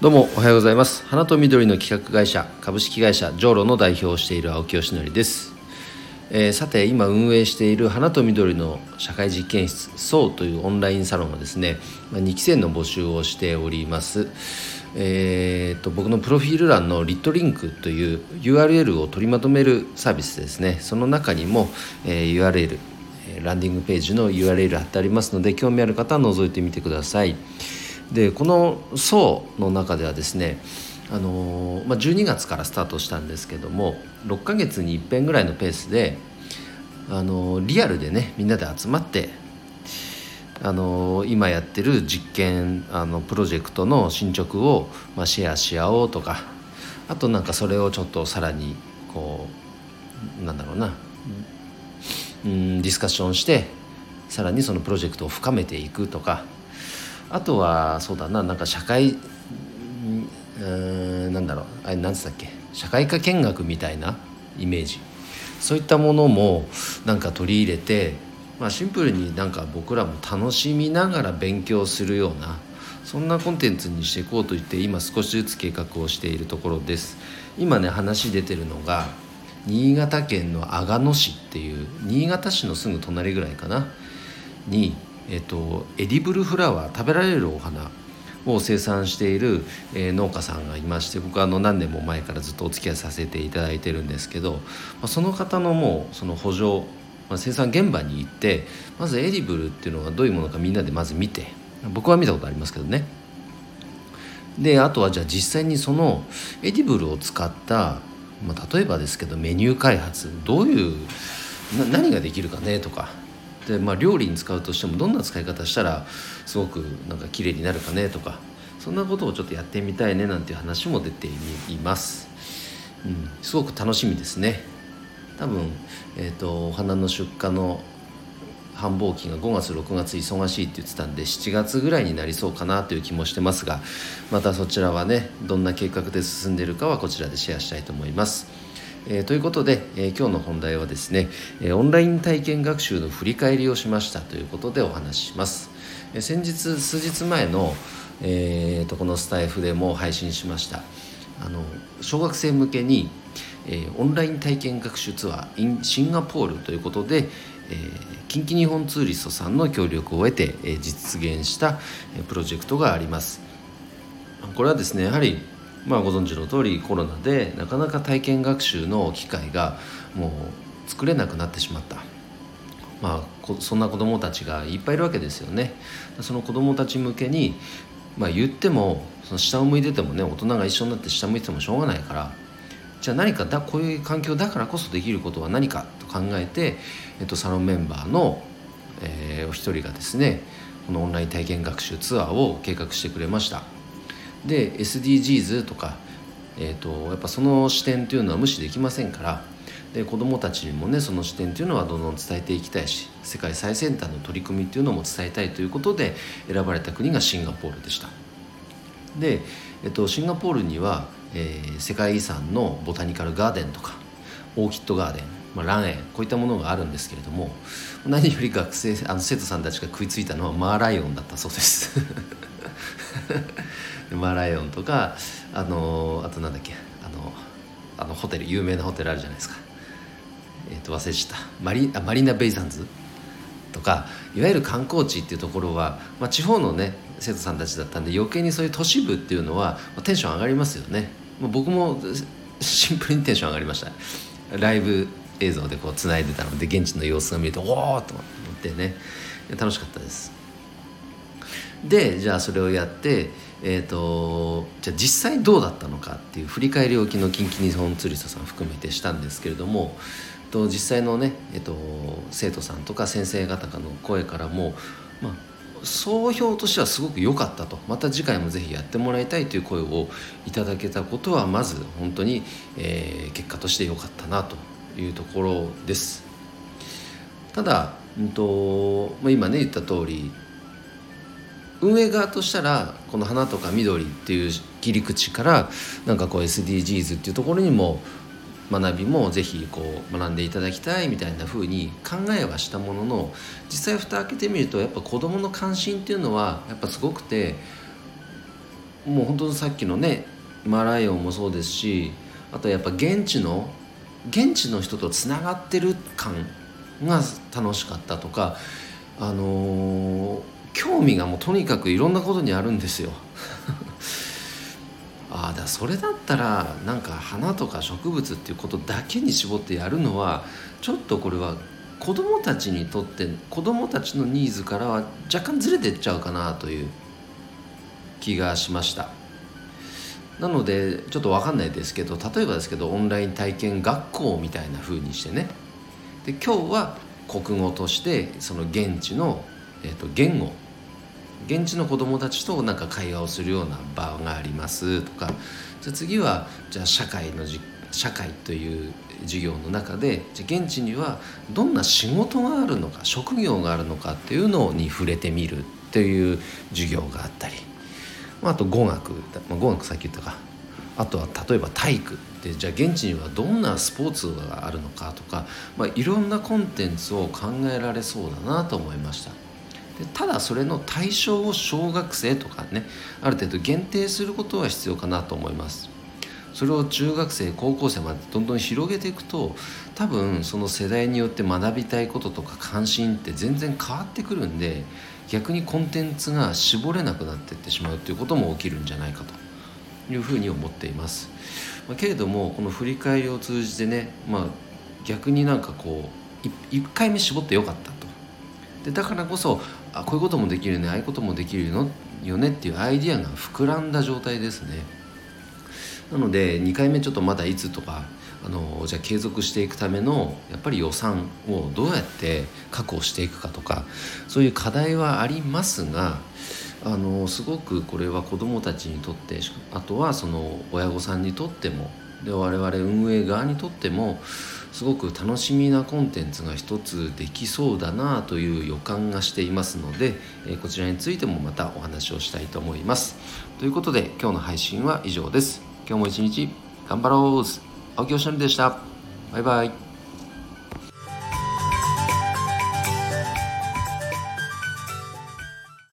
どうもおはようございます。花と緑の企画会社株式会社ジョーロの代表をしている青木よしのりです、えーさて今運営している花と緑の社会実験室 SO というオンラインサロンはですね2期生の募集をしております。えーと僕のプロフィール欄のリットリンクという URL を取りまとめるサービスですね。その中にも、えー URL ランディングページの URL 貼ってありますので興味ある方は覗いてみてください。でこの層の中ではですねあのまあ、12月からスタートしたんですけども6ヶ月に一遍ぐらいのペースで、あのリアルでねみんなで集まって、あの今やってる実験あのプロジェクトの進捗を、まあ、シェアし合おうとかあとなんかそれをちょっとさらにこうなんだろうなうんディスカッションしてさらにそのプロジェクトを深めていくとかあとはそうだななんか社会うんうーんなんだろうあれなんつったっけ社会科見学みたいなイメージ。そういったものもなんか取り入れて、まあ、シンプルになんか僕らも楽しみながら勉強するようなそんなコンテンツにしていこうと言って今少しずつ計画をしているところです。今ね話出てるのが新潟県の阿賀野市っていう新潟市のすぐ隣ぐらいかなに、えっと、エディブルフラワー食べられるお花を生産している、えー農家さんがいまして僕はあの何年も前からずっとお付き合いさせていただいてるんですけど、まあ、その方のもうその補助、まあ、生産現場に行ってまずエディブルっていうのがどういうものかみんなでまず見て僕は見たことありますけどね。であとはじゃあ実際にそのエディブルを使った、まあ、例えばですけどメニュー開発どういう何ができるかねとかで、まあ、料理に使うとしてもどんな使い方したらすごくなんか綺麗になるかねとかそんなことをちょっとやってみたいねなんていう話も出ています、うん、すごく楽しみですね多分、えー、とお花の出荷の繁忙期が5月6月忙しいって言ってたんで7月ぐらいになりそうかなという気もしてますがまたそちらはねどんな計画で進んでいるかはこちらでシェアしたいと思います。えーということで、えー今日の本題はですね、えーオンライン体験学習の振り返りをしましたということでお話しします。えー先日数日前の、えーとこのスタイフでも配信しましたあの小学生向けに、えーオンライン体験学習ツアー in シンガポールということで、えー近畿日本ツーリストさんの協力を得て、えー実現した、えープロジェクトがあります。これはですねやはり、まあ、ご存知の通りコロナでなかなか体験学習の機会がもう作れなくなってしまった。まあ、そんな子どもたちがいっぱいいるわけですよね。その子どもたち向けに、まあ、言ってもその下を向いててもね大人が一緒になって下向いててもしょうがないからじゃあ何かだこういう環境だからこそできることは何かと考えて、えっと、サロンメンバーの、えーお一人がですねこのオンライン体験学習ツアーを計画してくれましたで SDGs とか、えー、とやっぱその視点というのは無視できませんからで子どもたちにもねその視点というのはどんどん伝えていきたいし世界最先端の取り組みというのも伝えたいということで選ばれた国がシンガポールでした。で、えっと、シンガポールには、えー世界遺産のボタニカルガーデンとかオーキッドガーデン、まあ、ラン園こういったものがあるんですけれども何より学生あの生徒さんたちが食いついたのはマーライオンだったそうです。マーライオンとかあのあとなんだっけあのあのホテル有名なホテルあるじゃないですか。えっ、と忘れちゃった。マリあマリーナ・ベイサンズとかいわゆる観光地っていうところは、まあ、地方のね生徒さんたちだったんで余計にそういう都市部っていうのは、まあテンション上がりますよね、まあ僕もシンプルにテンション上がりました。ライブ映像でこうつないでたので現地の様子が見るとおおと思ってね。楽しかったです。でじゃあそれをやってえー、とじゃあ実際どうだったのかっていう振り返りを昨日近畿日本ツーリストさん含めてしたんですけれどもと実際のね、えー、と生徒さんとか先生方の声からも、まあ、総評としてはすごく良かったとまた次回もぜひやってもらいたいという声をいただけたことはまず本当に、えー結果として良かったなというところです。ただ、うんとまあ、今ね言った通り運営側としたらこの花とか緑っていう切り口からなんかこう SDGs っていうところにも学びもぜひこう学んでいただきたいみたいな風に考えはしたものの実際蓋開けてみるとやっぱ子どもの関心っていうのはやっぱすごくてもう本当さっきのねマライオンもそうですしあとやっぱ現地の現地の人とつながってる感が楽しかったとかあのー、興味がもうとにかくいろんなことにあるんですよ。ああだそれだったらなんか花とか植物っていうことだけに絞ってやるのはちょっとこれは子どもたちにとって子どもたちのニーズからは若干ずれてっちゃうかなという気がしましたなのでちょっと分かんないですけど例えばですけどオンライン体験学校みたいな風にしてねで今日は国語としてその現地の、えー、と言語。現地の子どもたちとなんか会話をするような場がありますとか。じゃ次はじゃあ社会の社会という授業の中でじゃ現地にはどんな仕事があるのか職業があるのかっていうのに触れてみるっていう授業があったり。まあと語学、まあ、語学さっき言ったか。あとは例えば体育でじゃあ現地にはどんなスポーツがあるのかとか、まあ、いろんなコンテンツを考えられそうだなと思いました。ただそれの対象を小学生とかねある程度限定することは必要かなと思いますそれを中学生高校生までどんどん広げていくと多分その世代によって学びたいこととか関心って全然変わってくるんで逆にコンテンツが絞れなくなっていってしまうということも起きるんじゃないかというふうに思っています。けれどもこの振り返りを通じてね、まあ、逆になんかこう1回目絞ってよかったと。でだからこそあこういうこともできるねああいうこともできるよねっていうアイディアが膨らんだ状態ですね。なので2回目ちょっとまだいつとかあのじゃあ継続していくためのやっぱり予算をどうやって確保していくかとかそういう課題はありますがあのすごくこれは子どもたちにとってあとはその親御さんにとってもで我々運営側にとってもすごく楽しみなコンテンツが一つできそうだなという予感がしていますので、こちらについてもまたお話をしたいと思います。ということで今日の配信は以上です。今日も一日頑張ろう青木おしゃれでした。バイバイ。